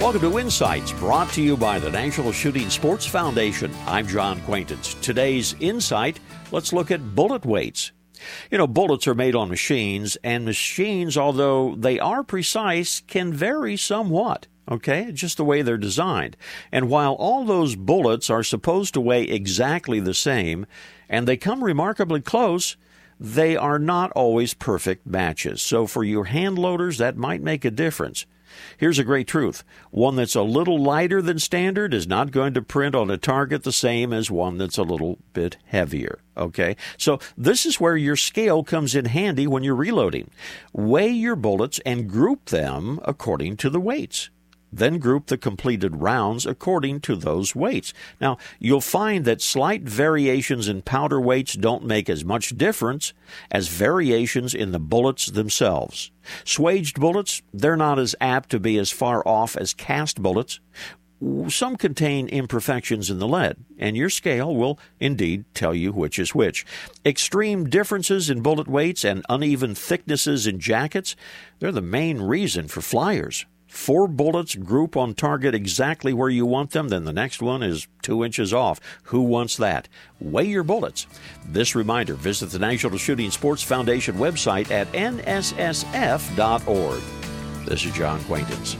Welcome to Insights, brought to you by the National Shooting Sports Foundation. I'm John Quaintance. Today's Insight, let's look at bullet weights. You know, bullets are made on machines, and machines, although they are precise, can vary somewhat. Okay, just the way they're designed. And while all those bullets are supposed to weigh exactly the same, and they come remarkably close, they are not always perfect matches. So for your hand loaders, that might make a difference. Here's a great truth. One that's a little lighter than standard is not going to print on a target the same as one that's a little bit heavier. Okay? So this is where your scale comes in handy when you're reloading. Weigh your bullets and group them according to the weights. Then group the completed rounds according to those weights. Now, you'll find that slight variations in powder weights don't make as much difference as variations in the bullets themselves. Swaged bullets, they're not as apt to be as far off as cast bullets. Some contain imperfections in the lead, and your scale will indeed tell you which is which. Extreme differences in bullet weights and uneven thicknesses in jackets, they're the main reason for flyers four bullets group on target exactly where you want them, then the next one is two inches off. Who wants that? Weigh your bullets. This reminder visit the National Shooting Sports Foundation website at nssf.org. This is John Quaintance.